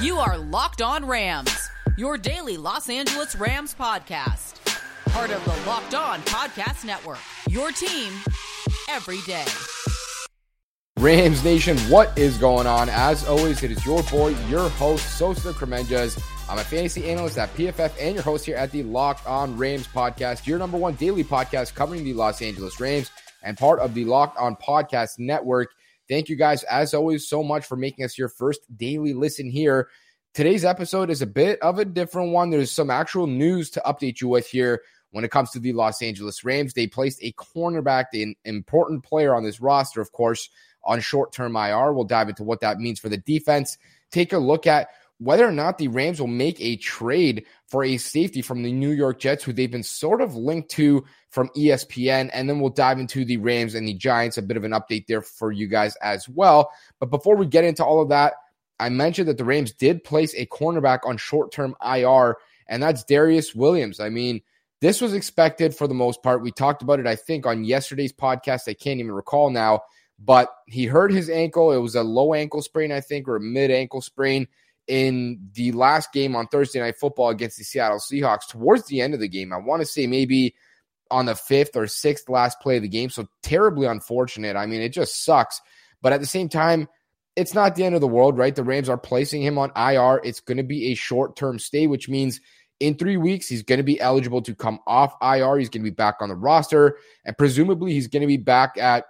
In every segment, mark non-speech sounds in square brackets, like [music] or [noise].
You are Locked On Rams, your daily Los Angeles Rams podcast. Part of the Locked On Podcast Network. Your team every day. Rams Nation, what is going on? As always, it is your boy, your host, Sosa Kremenjas. I'm a fantasy analyst at PFF and your host here at the Locked On Rams podcast, your number one daily podcast covering the Los Angeles Rams and part of the Locked On Podcast Network. Thank you guys, as always, so much for making us your first daily listen here. Today's episode is a bit of a different one. There's some actual news to update you with here when it comes to the Los Angeles Rams. They placed a cornerback, an important player on this roster, of course, on short term IR. We'll dive into what that means for the defense. Take a look at whether or not the Rams will make a trade for a safety from the New York Jets, who they've been sort of linked to from ESPN. And then we'll dive into the Rams and the Giants, a bit of an update there for you guys as well. But before we get into all of that, I mentioned that the Rams did place a cornerback on short term IR, and that's Darious Williams. I mean, this was expected for the most part. We talked about it, I think, on yesterday's podcast. I can't even recall now, but he hurt his ankle. It was a low ankle sprain, I think, or a mid ankle sprain in the last game on Thursday Night Football against the Seattle Seahawks towards the end of the game. I want to say maybe on the fifth or sixth last play of the game. So terribly unfortunate. I mean, it just sucks. But at the same time, it's not the end of the world, right? The Rams are placing him on IR. It's going to be a short term stay, which means in three weeks, he's going to be eligible to come off IR. He's going to be back on the roster, and presumably, he's going to be back at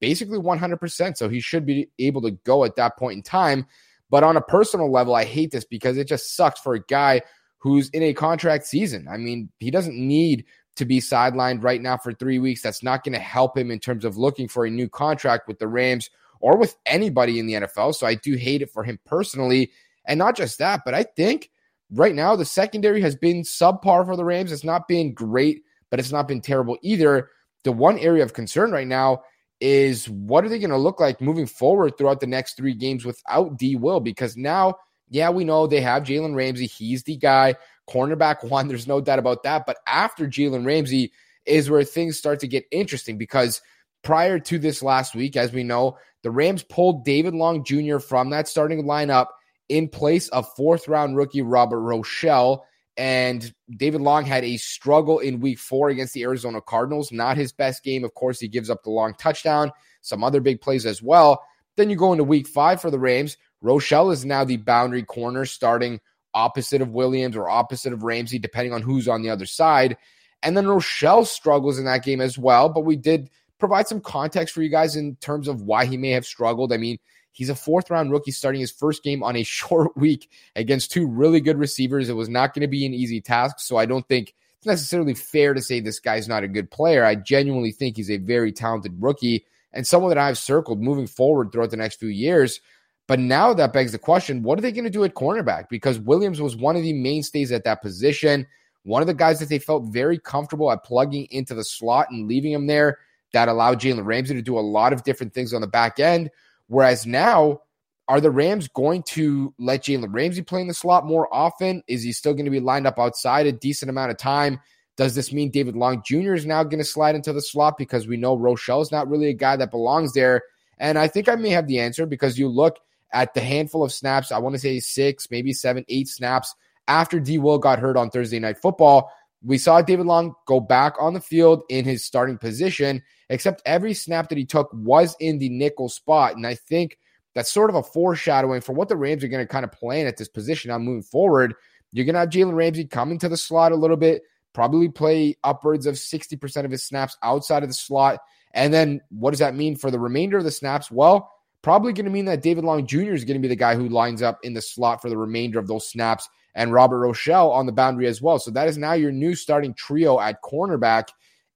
basically 100%. So he should be able to go at that point in time. But on a personal level, I hate this because it just sucks for a guy who's in a contract season. I mean, he doesn't need to be sidelined right now for three weeks. That's not going to help him in terms of looking for a new contract with the Rams or with anybody in the NFL. So I do hate it for him personally. And not just that, but I think right now the secondary has been subpar for the Rams. It's not been great, but it's not been terrible either. The one area of concern right now is what are they going to look like moving forward throughout the next three games without D Will? Because now, yeah, we know they have Jalen Ramsey. He's the guy, cornerback [laughs] one. There's no doubt about that. But after Jalen Ramsey is where things start to get interesting because prior to this last week, as we know, the Rams pulled David Long Jr. from that starting lineup in place of fourth round rookie Robert Rochell. And David Long had a struggle in week four against the Arizona Cardinals. Not his best game. Of course, he gives up the long touchdown, some other big plays as well. Then you go into week five for the Rams. Rochell is now the boundary corner starting opposite of Williams or opposite of Ramsey, depending on who's on the other side. And then Rochell struggles in that game as well. But we did provide some context for you guys in terms of why he may have struggled. I mean, He's a fourth round rookie starting his first game on a [laughs] short week against two really good receivers. It was not going to be an easy task. So I don't think it's necessarily fair to say this guy's not a good player. I genuinely think he's a very talented rookie and someone that I've circled moving forward throughout the next few years. But now that begs the question what are they going to do at cornerback? Because Williams was one of the mainstays at that position, one of the guys that they felt very comfortable at plugging into the slot and leaving him there. That allowed Jalen Ramsey to do a lot of different things on the back end. Whereas now, are the Rams going to let Jalen Ramsey play in the slot more often? Is he still going to be lined up outside a decent amount of time? Does this mean David Long Jr. is now going to slide into the slot because we know Rochell is not really a guy that belongs there? And I think I may have the answer because you look at the handful of snaps, I want to say six, maybe seven, eight snaps after D. Will got hurt on Thursday Night Football. We saw David Long go back on the field in his starting position, except every snap that he took was in the nickel spot. And I think that's sort of a foreshadowing for what the Rams are going to kind of plan at this position now moving forward. You're going to have Jalen Ramsey coming to the slot a little bit, probably play upwards of 60% of his snaps outside of the slot. And then what does that mean for the remainder of the snaps? Well, probably going to mean that David Long Jr. is going to be the guy who lines up in the slot for the remainder of those snaps and Robert Rochell on the boundary as well. So that is now your new starting trio at cornerback.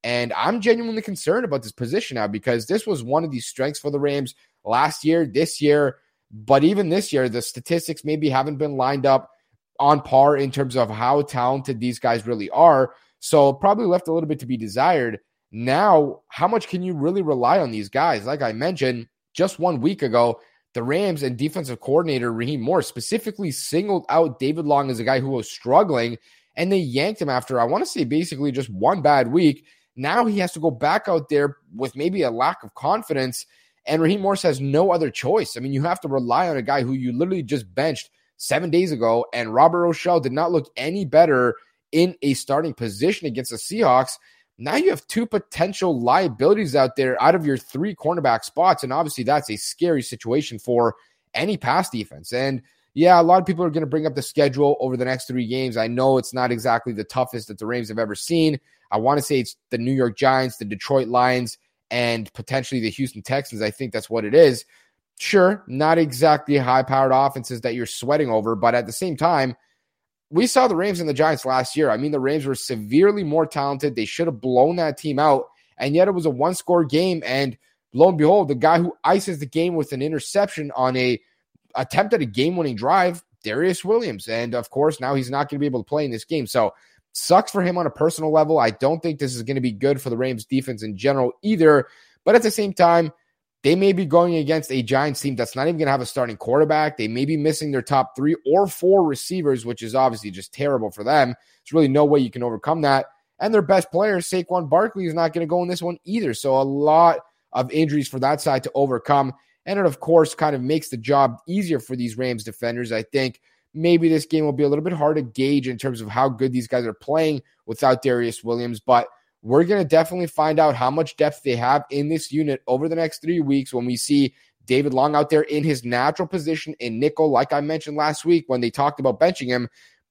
And I'm genuinely concerned about this position now because this was one of the strengths for the Rams last year, this year. But even this year, the statistics maybe haven't been lined up on par in terms of how talented these guys really are. So probably left a little bit to be desired. Now, how much can you really rely on these guys? Like I mentioned just one week ago, the Rams and defensive coordinator Raheem Morris specifically singled out David Long as a guy who was struggling, and they yanked him after I want to say basically just one bad week. Now he has to go back out there with maybe a lack of confidence, and Raheem Morris has no other choice. I mean, you have to rely on a guy who you literally just benched seven days ago, and Robert Rochell did not look any better in a starting position against the Seahawks. Now you have two potential liabilities out there out of your three cornerback spots. And obviously, that's a scary situation for any pass defense. And yeah, a lot of people are going to bring up the schedule over the next three games. I know it's not exactly the toughest that the Rams have ever seen. I want to say it's the New York Giants, the Detroit Lions, and potentially the Houston Texans. I think that's what it is. Sure, not exactly high powered offenses that you're sweating over, but at the same time, we saw the Rams and the Giants last year. I mean, the Rams were severely more talented. They should have blown that team out, and yet it was a one score game. And lo and behold, the guy who ices the game with an interception on a attempt at a game winning drive, Darious Williams. And of course, now he's not going to be able to play in this game. So sucks for him on a personal level. I don't think this is going to be good for the Rams defense in general either. But at the same time, they may be going against a Giants team that's not even going to have a starting quarterback. They may be missing their top three or four receivers, which is obviously just terrible for them. There's really no way you can overcome that. And their best player, Saquon Barkley, is not going to go in this one either. So a lot of injuries for that side to overcome. And it, of course, kind of makes the job easier for these Rams defenders. I think maybe this game will be a little bit hard to gauge in terms of how good these guys are playing without Darious Williams. But we're going to definitely find out how much depth they have in this unit over the next three weeks when we see David Long out there in his natural position in nickel. Like I mentioned last week when they talked about benching him,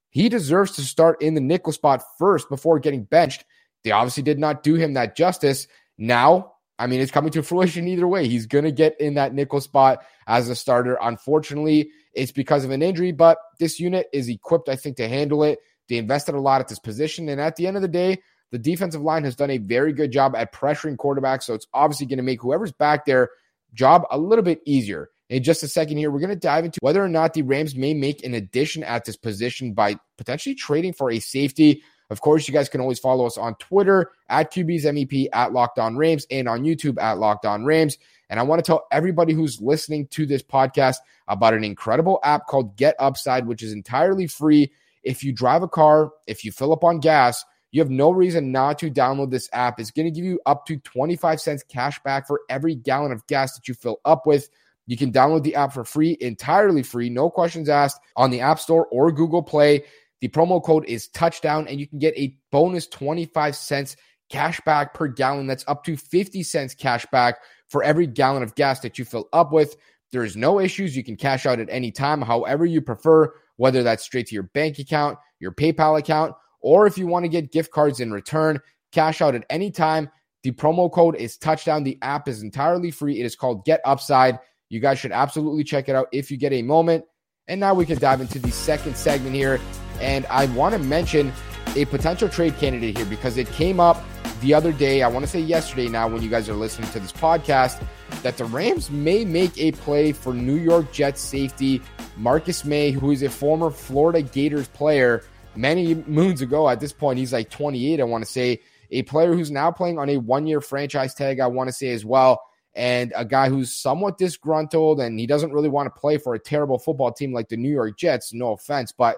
he deserves to start in the nickel spot first before getting benched. They obviously did not do him that justice. Now I mean, it's coming to [laughs] fruition either way. He's going to get in that nickel spot as a starter. Unfortunately, it's because of an injury, but this unit is equipped, I think, to handle it. They invested a lot at this position. And at the end of the day, the defensive line has done a very good job at pressuring quarterbacks. So it's obviously going to make whoever's back there job a little bit easier. In just a second here, we're going to dive into whether or not the Rams may make an addition at this position by potentially trading for a safety. Of course, you guys can always follow us on Twitter at QB's MVP at Locked On Rams and on YouTube at Locked On Rams. And I want to tell everybody who's listening to this podcast about an incredible app called Get Upside, which is entirely free. If you drive a car, if you fill up on gas, you have no reason not to download this app. It's going to give you up to 25 cents cash back for every gallon of gas that you fill up with. You can download the app for free, entirely free, no questions asked on the App Store or Google Play. The promo code is touchdown, and you can get a bonus 25 cents cash back per gallon. That's up to 50 cents cash back for every gallon of gas that you fill up with. There is no issues. You can cash out at any time, however you prefer, whether that's straight to your bank account, your PayPal account, or if you want to get gift cards in return, cash out at any time. The promo code is touchdown. The app is entirely free. It is called Get Upside. You guys should absolutely check it out if you get a moment. And now we can dive into the second segment here. And I want to mention a potential trade candidate here because it came up the other day. I want to say yesterday now when you guys are listening to this podcast that the Rams may make a play for New York Jets safety Marcus Maye, who is a former Florida Gators player many moons ago. At this point, he's like 28, I want to say. A player who's now playing on a one year franchise tag, I want to say as well. And a guy who's somewhat disgruntled and he doesn't really want to play for a terrible football team like the New York Jets. No offense, but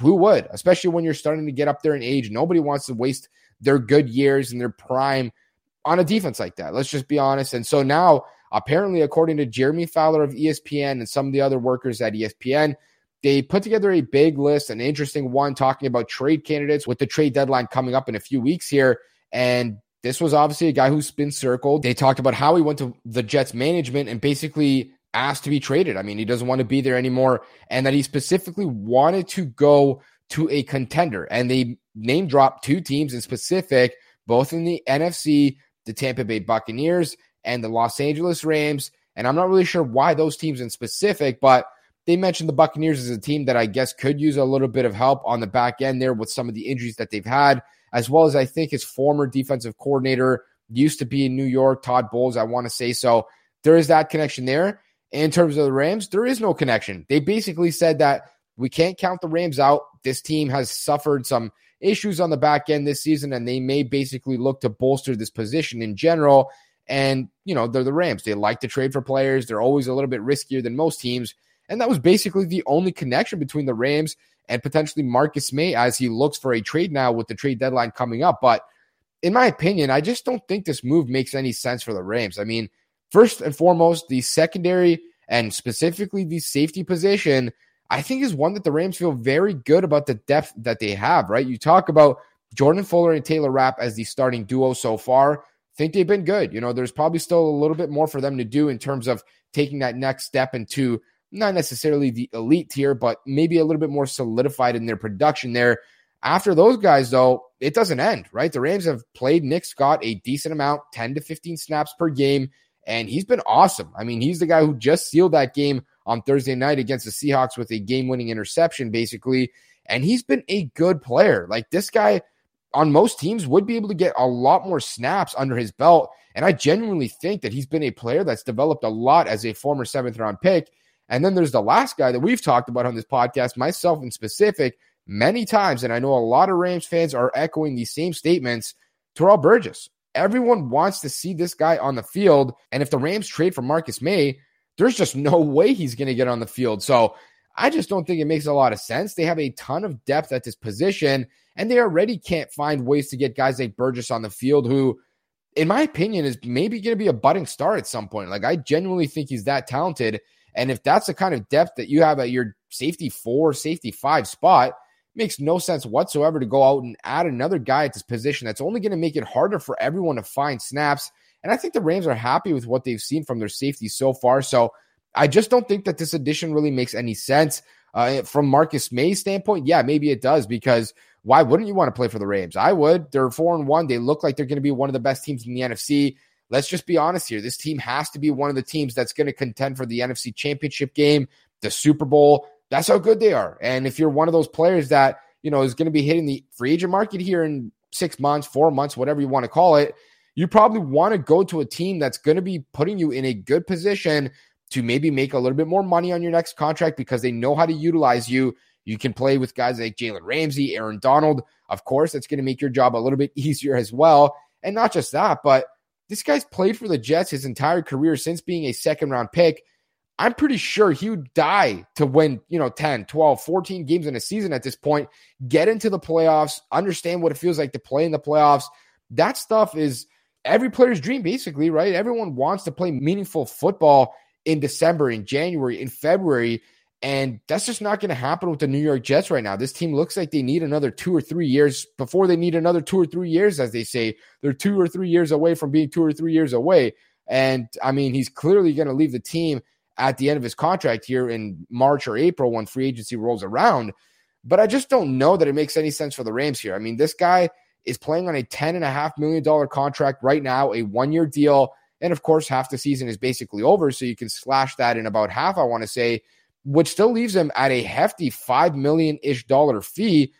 who would? Especially when you're starting to get up there in age. Nobody wants to waste their good years and their prime on a defense like that. Let's just be honest. And so now, apparently, according to Jeremy Fowler of ESPN and some of the other workers at ESPN, they put together a big list, an interesting one, talking about trade candidates with the trade deadline coming up in a few weeks here. And this was obviously a guy who's been circled. They talked about how he went to the Jets management and basically asked to be traded. I mean, he doesn't want to be there anymore, and that he specifically wanted to go to a contender. And they name dropped two teams in specific, both in the NFC, the Tampa Bay Buccaneers and the Los Angeles Rams. And I'm not really sure why those teams in specific, but they mentioned the Buccaneers as a team that I guess could use a little bit of help on the back end there with some of the injuries that they've had, as well as I think his former defensive coordinator used to be in New York, Todd Bowles, I want to say. So there is that connection there. In terms of the Rams, there is no connection. They basically said that we can't count the Rams out. This team has suffered some issues on the back end this season, and they may basically look to bolster this position in general. And, you know, they're the Rams. They like to trade for players. They're always a little bit riskier than most teams. And that was basically the only connection between the Rams and potentially Marcus Maye as he looks for a trade now with the trade deadline coming up. But in my opinion, I just don't think this move makes any sense for the Rams. I mean, first and foremost, the secondary and specifically the safety position, I think is one that the Rams feel very good about the depth that they have, right? You talk about Jordan Fuller and Taylor Rapp as the starting duo so far. think they've been good. You know, there's probably still a little bit more for them to do in terms of taking that next step into not necessarily the elite tier, but maybe a little bit more solidified in their production there. After those guys, though, it doesn't end, right? The Rams have played Nick Scott a decent amount, 10 to 15 snaps per game, and he's been awesome. I mean, he's the guy who just sealed that game on Thursday night against the Seahawks with a game winning interception, basically. And he's been a good player. Like this guy on most teams would be able to get a lot more snaps under his belt. And I genuinely think that he's been a player that's developed a lot as a former seventh round pick. And then there's the last guy that we've talked about on this podcast, myself in specific, many times. And I know a lot of Rams fans are echoing these same statements. Terrell Burgess. Everyone wants to see this guy on the field. And if the Rams trade for Marcus Maye, there's just no [laughs] way he's going to get on the field. So I just don't think it makes a lot of sense. They have a ton of depth at this position, and they already can't find ways to get guys like Burgess on the field who, in my opinion, is maybe going to be a budding star at some point. Like, I genuinely think he's that talented. And if that's the kind of depth that you have at your safety four, safety five spot, makes no sense whatsoever to go out and add another guy at this position. That's only going to make it harder for everyone to find snaps. And I think the Rams are happy with what they've seen from their safety so far. So I just don't think that this addition really makes any sense. Uh, from Marcus Maye's standpoint, yeah, maybe it does because why wouldn't you want to play for the Rams? I would. They're four and one. They look like they're going to be one of the best teams in the NFC. Let's just be honest here. This team has to be one of the teams that's going to contend for the NFC Championship game, the Super Bowl. That's how good they are. And if you're one of those players that you know is going to be hitting the free agent market here in six months, four months, whatever you want to call it, you probably want to go to a team that's going to be putting you in a good position to maybe make a little bit more money on your next contract because they know how to utilize you. You can play with guys like Jalen Ramsey, Aaron Donald. Of course, that's going to make your job a little bit [laughs] easier as well. And not just that, but this guy's played for the Jets his entire career since being a second round pick. I'm pretty sure he would die to win, you know, 10, 12, 14 games in a season at this point, get into the playoffs, understand what it feels like to play in the playoffs. That stuff is every player's dream, basically, right? Everyone wants to play meaningful football in December, in January, in February. And that's just not going to happen with the New York Jets right now. This team looks like they need another two or three years before they need another two or three years, as they say. They're two or three years away from being two or three years away. And I mean, he's clearly going to leave the team at the end of his contract here in March or April when free agency rolls around. But I just don't know that it makes any sense for the Rams here. I mean, this guy is playing on a $10.5 million contract right now, a one year deal. And of course, half the season is basically over. So you can slash that in about half, I want to say, which still leaves him at a hefty $5 million ish dollar fee.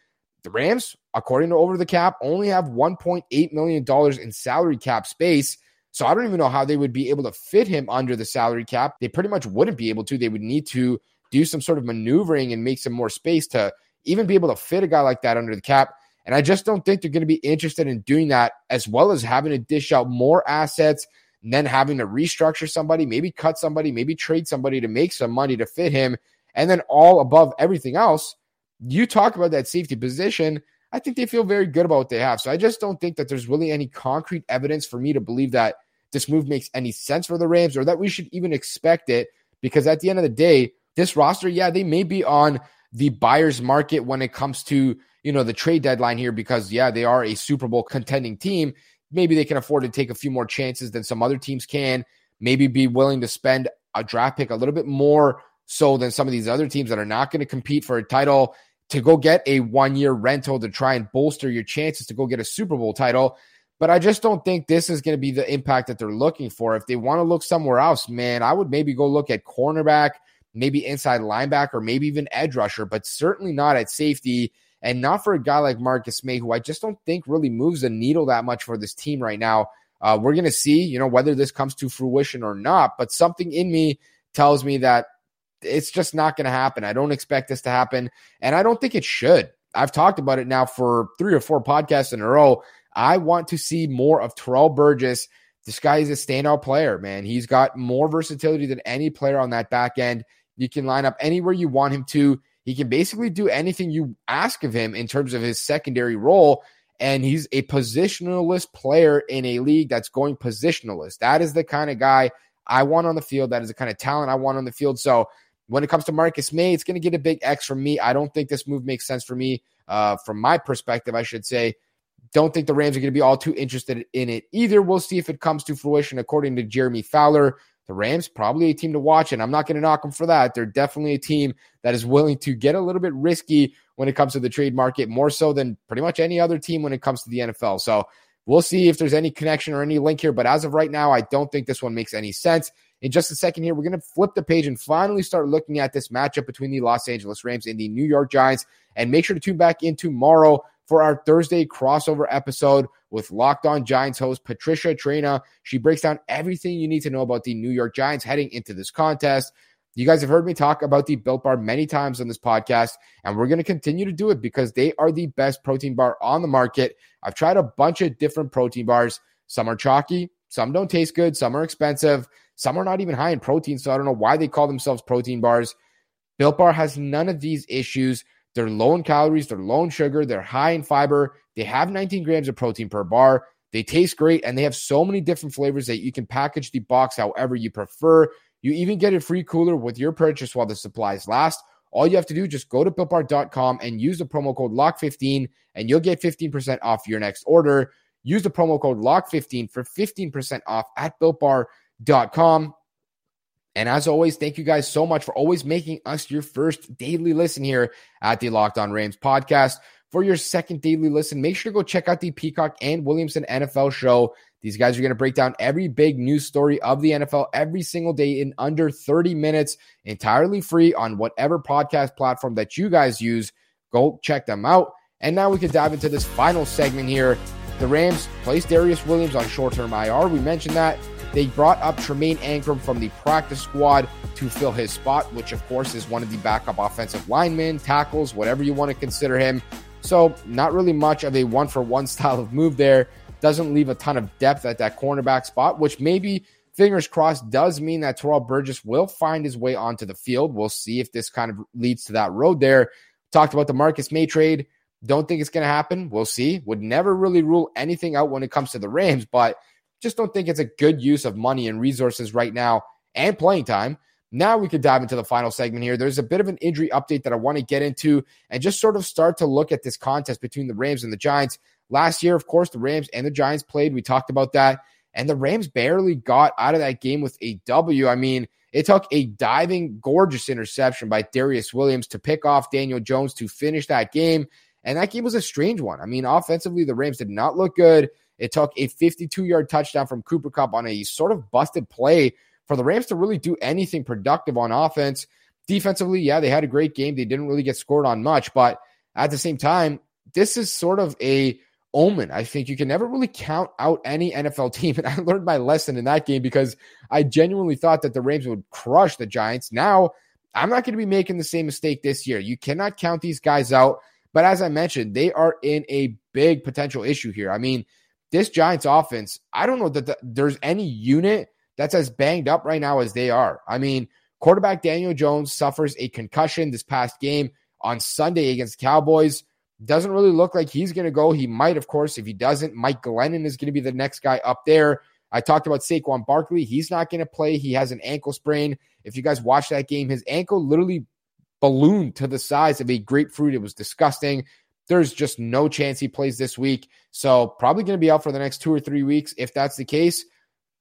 The Rams, according to Over the Cap, only have $1.8 million in salary cap space. So I don't even know how they would be able to fit him under the salary cap. They pretty much wouldn't be able to. They would need to do some sort of maneuvering and make some more space to even be able to fit a guy like that under the cap. And I just don't think they're going to be interested in doing that, as well as having to dish out more assets and then having to restructure somebody, maybe cut somebody, maybe trade somebody to make some money to fit him. And then all above everything else, you talk about that safety position. I think they feel very good about what they have. So I just don't think that there's really any concrete evidence for me to believe that this move makes any sense for the Rams or that we should even expect it. Because at the end of the day, this roster, yeah, they may be on the buyer's market when it comes to you know, the trade deadline here because, yeah, they are a Super Bowl contending team. Maybe they can afford to take a few more chances than some other teams can. Maybe be willing to spend a draft pick a little bit more so than some of these other teams that are not going to compete for a title to go get a one year rental to try and bolster your chances to go get a Super Bowl title. But I just don't think this is going to be the impact that they're looking for. If they want to look somewhere else, man, I would maybe go look at cornerback, maybe inside linebacker, maybe even edge rusher, but certainly not at safety and not for a guy like Marcus Maye, who I just don't think really moves the needle that much for this team right now. Uh, we're going to see, you know, whether this comes to fruition or not, but something in me tells me that it's just not going to happen. I don't expect this to happen, and I don't think it should. I've talked about it now for three or four podcasts in a row. I want to see more of Terrell Burgess. This guy is a standout player, man. He's got more versatility than any player on that back end. You can line up anywhere you want him to. He can basically do anything you ask of him in terms of his secondary role. And he's a positionalist player in a league that's going positionalist. That is the kind of guy I want on the field. That is the kind of talent I want on the field. So When it comes to Marcus Maye, it's going to get a big X from me. I don't think this move makes sense for me, uh, from my perspective, I should say. Don't think the Rams are going to be all too interested in it either. We'll see if it comes to fruition. According to Jeremy Fowler, the Rams probably a team to watch, and I'm not going to knock them for that. They're definitely a team that is willing to get a little bit risky when it comes to the trade market, more so than pretty much any other team when it comes to the NFL. So we'll see if there's any connection or any link here. But as of right now, I don't think this one makes any sense. In just a second here, we're going to flip the page and finally start looking at this matchup between the Los Angeles Rams and the New York Giants. And make sure to tune back in tomorrow for our Thursday crossover episode with Locked On Giants host Patricia Traina. She breaks down everything you need to know about the New York Giants heading into this contest. You guys have heard me talk about the Built Bar many times on this podcast, and we're going to continue to do it because they are the best protein bar on the market. I've tried a bunch of different protein bars. Some are chalky, some don't taste good, some are expensive, some are not even high in protein. So I don't know why they call themselves protein bars. Built Bar has none of these issues. They're low in calories, they're low in sugar, they're high in fiber. They have 19 grams of protein per bar. They taste great, and they have so many different flavors that you can package the box however you prefer. You even get a free cooler with your purchase while the supplies last. All you have to do is just go to builtbar.com and use the promo code LOCK15 and you'll get 15% off your next order. Use the promo code LOCK15 for 15% off at builtbar.com. And as always, thank you guys so much for always making us your first daily listen here at the Locked On Rams podcast. For your second daily listen, make sure to go check out the Peacock and Williamson NFL show. These guys are going to break down every big news story of the NFL every single day in under 30 minutes, entirely free on whatever podcast platform that you guys use. Go check them out. And now we can dive into this final segment here. The Rams placed Darious Williams on short term IR. We mentioned that. They brought up Tremayne Anchrum from the practice squad to fill his spot, which, of course, is one of the backup offensive linemen, tackles, whatever you want to consider him. So, not really much of a one for one style of move there. Doesn't leave a ton of depth at that cornerback spot, which maybe, fingers crossed, does mean that Terrell Burgess will find his way onto the field. We'll see if this kind of leads to that road there. Talked about the Marcus Maye trade. Don't think it's going to happen. We'll see. Would never really rule anything out when it comes to the Rams, but just don't think it's a good use of money and resources right now and playing time. Now we could dive into the final segment here. There's a bit of an injury update that I want to get into and just sort of start to look at this contest between the Rams and the Giants. Last year, of course, the Rams and the Giants played. We talked about that. And the Rams barely got out of that game with a W. I mean, it took a diving, gorgeous interception by Darious Williams to pick off Daniel Jones to finish that game. And that game was a strange one. I mean, offensively, the Rams did not look good. It took a 52 yard touchdown from Cooper Kupp on a sort of busted play for the Rams to really do anything productive on offense. Defensively, yeah, they had a great game. They didn't really get scored on much, but at the same time, this is sort of a omen. I think you can never really count out any NFL [laughs] team. And I learned my lesson in that game because I genuinely thought that the Rams would crush the Giants. Now, I'm not going to be making the same mistake this year. You cannot count these guys out. But as I mentioned, they are in a big potential issue here. I mean, this Giants offense, I don't know that the, there's any unit that's as banged up right now as they are. I mean, quarterback Daniel Jones suffers a concussion this past game on Sunday against the Cowboys. Doesn't really look like he's going to go. He might, of course. If he doesn't, Mike Glennon is going to be the next guy up there. I talked about Saquon Barkley. He's not going to play. He has an ankle sprain. If you guys watch that game, his ankle literally ballooned to the size of a grapefruit. It was disgusting. There's just no chance he plays this week. So, probably going to be out for the next two or three weeks. If that's the case,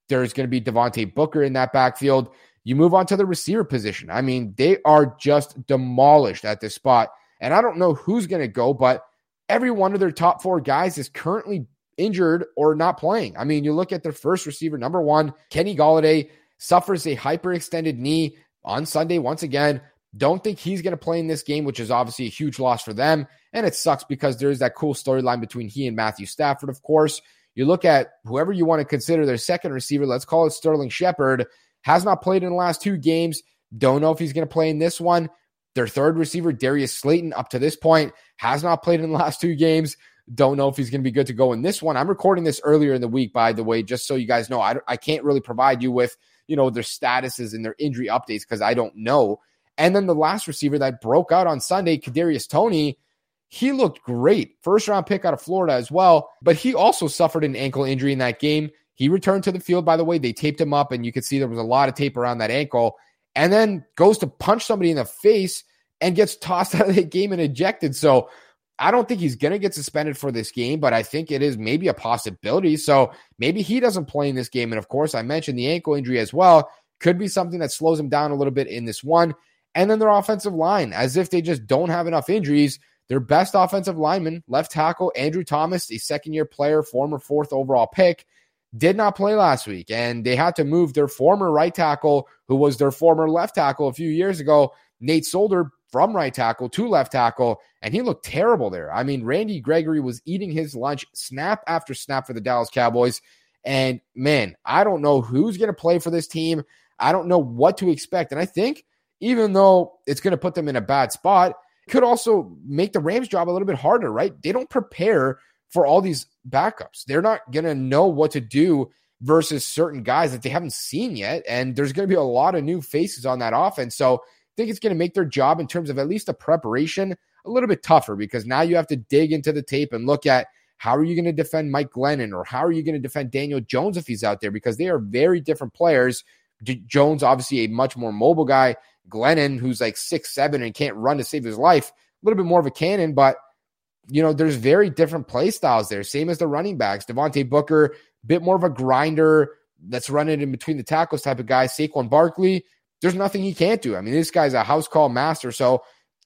there's going to be Devontae Booker in that backfield. You move on to the receiver position. I mean, they are just demolished at this spot. And I don't know who's going to go, but every one of their top four guys is currently injured or not playing. I mean, you look at their first receiver, number one, Kenny Golladay suffers a hyperextended knee on Sunday once again. Don't think he's going to play in this game, which is obviously a huge loss for them. And it sucks because there's that cool storyline between he and Matthew Stafford, of course. You look at whoever you want to consider their second receiver, let's call it Sterling Shepard, has not played in the last two games. Don't know if he's going to play in this one. Their third receiver, Darius Slayton, up to this point, has not played in the last two games. Don't know if he's going to be good to go in this one. I'm recording this earlier in the week, by the way, just so you guys know. I, I can't really provide you with, you know, their statuses and their injury updates because I don't know. And then the last receiver that broke out on Sunday, Kadarius Toney, he looked great. First round pick out of Florida as well, but he also suffered an ankle injury in that game. He returned to the field, by the way. They taped him up, and you could see there was a lot of tape around that ankle. and then goes to punch somebody in the face and gets tossed [laughs] out of the game and ejected. So I don't think he's going to get suspended for this game, but I think it is maybe a possibility. So maybe he doesn't play in this game. And of course, I mentioned the ankle injury as well. Could be something that slows him down a little bit in this one. And then their offensive line, as if they just don't have enough injuries. Their best offensive lineman, left tackle Andrew Thomas, a second year player, former fourth overall pick, did not play last week. And they had to move their former right tackle, who was their former left tackle a few years ago, Nate Solder, from right tackle to left tackle. And he looked terrible there. I mean, Randy Gregory was eating his lunch snap after snap for the Dallas Cowboys. And man, I don't know who's going to play for this team. I don't know what to expect. And I think even though it's going to put them in a bad spot, it could also make the Rams job a little bit harder, right? They don't prepare for all these backups. They're not going to know what to do versus certain guys that they haven't seen yet. And there's going to be a lot of new faces on that offense. So I think it's going to make their job in terms of at least a preparation a little bit tougher because now you have to dig into the tape and look at how are you going to defend Mike Glennon or how are you going to defend Daniel Jones if he's out there because they are very different players. D- Jones, obviously, a much more mobile guy. Glennon, who's like six seven and can't run to save his life, a little bit more of a cannon, but you know, there's very different play styles there. Same as the running backs. Devontae Booker, bit more of a grinder that's running in between the tackles type of guy. Saquon Barkley, there's nothing he can't do. I mean, this guy's a house call master. So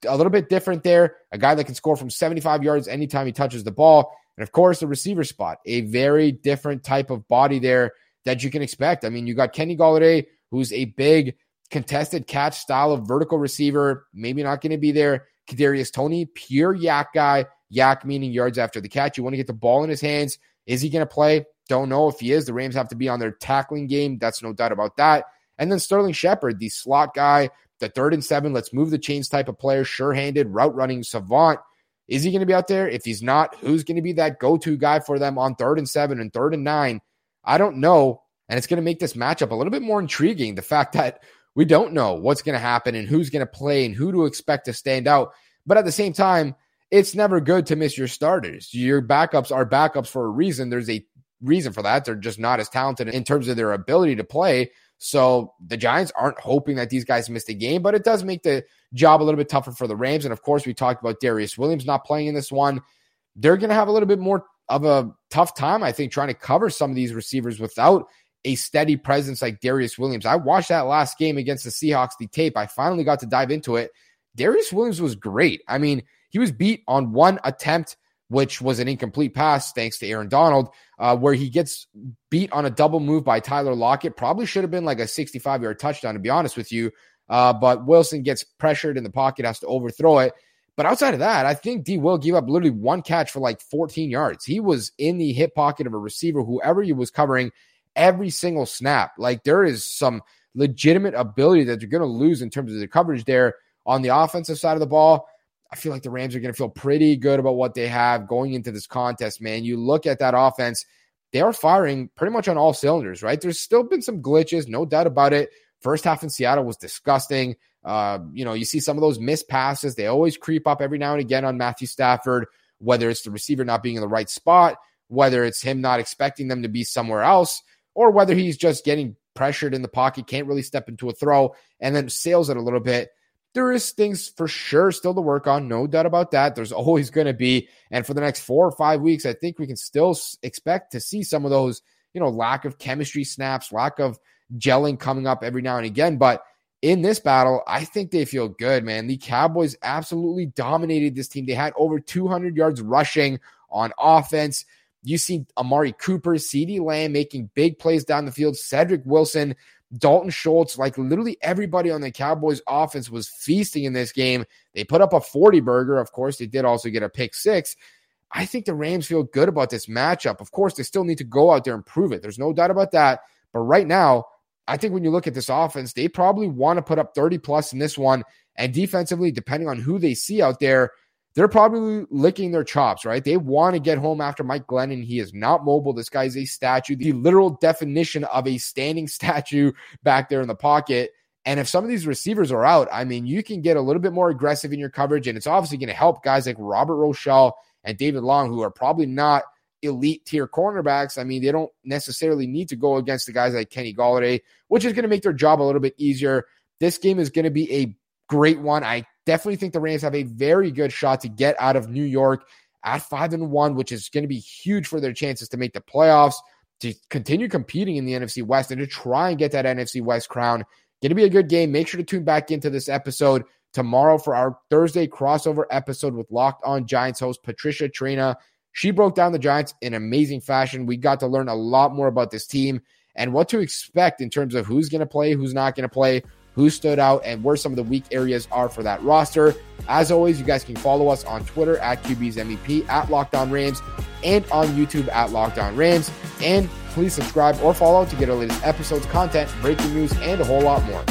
a little bit different there. A guy that can score from 75 yards anytime he touches the ball. And of course, the receiver spot, a very different type of body there that you can expect. I mean, you got Kenny Golladay, who's a big contested catch style of vertical receiver, maybe not going to be there. Kadarius Toney, pure YAC guy. YAC meaning yards after the catch. You want to get the ball in his hands. Is he going to play? Don't know if he is. The Rams have to be on their tackling game. That's no doubt about that. And then Sterling Shepard, the slot guy, the third and seven, let's move the chains type of player, sure handed, route running savant. Is he going to be out there? If he's not, who's going to be that go to guy for them on third and seven and third and nine? I don't know. And it's going to make this matchup a little bit more intriguing. The fact that we don't know what's going to happen and who's going to play and who to expect to stand out. But at the same time, it's never good to miss your starters. Your backups are backups for a reason. There's a reason for that. They're just not as talented in terms of their ability to play. So the Giants aren't hoping that these guys miss the game, but it does make the job a little bit tougher for the Rams. And of course, we talked about Darious Williams not playing in this one. They're going to have a little bit more of a tough time, I think, trying to cover some of these receivers without a steady presence like Darious Williams. I watched that last game against the Seahawks, the tape. I finally got to dive into it. Darious Williams was great. I mean, he was beat on one attempt, which was an incomplete pass, thanks to Aaron Donald, uh, where he gets beat on a double move by Tyler Lockett. Probably should have been like a 65 yard touchdown, to be honest with you. Uh, but Wilson gets pressured in the pocket, has to overthrow it. But outside of that, I think D Will give up literally one catch for like 14 yards. He was in the hip pocket of a receiver, whoever he was covering, every single snap. Like there is some legitimate ability that you're going to lose in terms of the coverage there on the offensive side of the ball. I feel like the Rams are going to feel pretty good about what they have going into this contest, man. You look at that offense, they are firing pretty much on all cylinders, right? There's still been some glitches, no doubt about it. First half in Seattle was disgusting. Uh, you know, you see some of those missed passes. They always creep up every now and again on Matthew Stafford, whether it's the receiver not being in the right spot, whether it's him not expecting them to be somewhere else, or whether he's just getting pressured in the pocket, can't really step into a throw, and then sails it a little bit there is things for sure still to work on. No doubt about that. There's [laughs] always going to be. And for the next four or five weeks, I think we can still expect to see some of those, you know, lack of chemistry snaps, lack of gelling coming up every now and again. But in this battle, I think they feel good, man. The Cowboys absolutely dominated this team. They had over 200 yards rushing on offense. You see Amari Cooper, CeeDee Lamb making big plays down the field, Cedric Wilson Dalton Schultz, like literally everybody on the Cowboys offense was feasting in this game. They put up a 40 burger. Of course, they did also get a pick six. I think the Rams feel good about this matchup. Of course, they still need to go out there and prove it. There's no doubt about that. But right now, I think when you look at this offense, they probably want to put up 30 plus in this one. And defensively, depending on who they see out there, they're probably licking their chops, right? They want to get home after Mike Glennon. He is not mobile. This guy is a statue, the literal definition of a standing [laughs] statue back there in the pocket. And if some of these receivers are out, I mean, you can get a little bit more aggressive in your coverage, and it's obviously going to help guys like Robert Rochell and David Long, who are probably not elite tier cornerbacks. I mean, they don't necessarily need to go against the guys like Kenny Golladay, which is going to make their job a little bit easier. This game is going to be a great one. I definitely think the Rams have a very good shot to get out of New York at five and one, which is going to be huge for their chances to make the playoffs, to continue competing in the NFC West, and to try and get that NFC West crown. Going to be a good game. Make sure to tune back into this episode tomorrow for our Thursday crossover episode with Locked On Giants host Patricia Traina. She broke down the Giants in amazing fashion. We got to learn a lot more about this team and what to expect in terms of who's going to play, who's not going to play, who stood out, and where some of the weak areas are for that roster. As always, you guys can follow us on Twitter at QB's MVP, at Locked On Rams, and on YouTube at Locked On Rams. And please subscribe or follow to get our latest episodes, content, breaking news, and a whole lot more.